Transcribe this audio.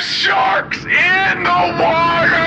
sharks in the water!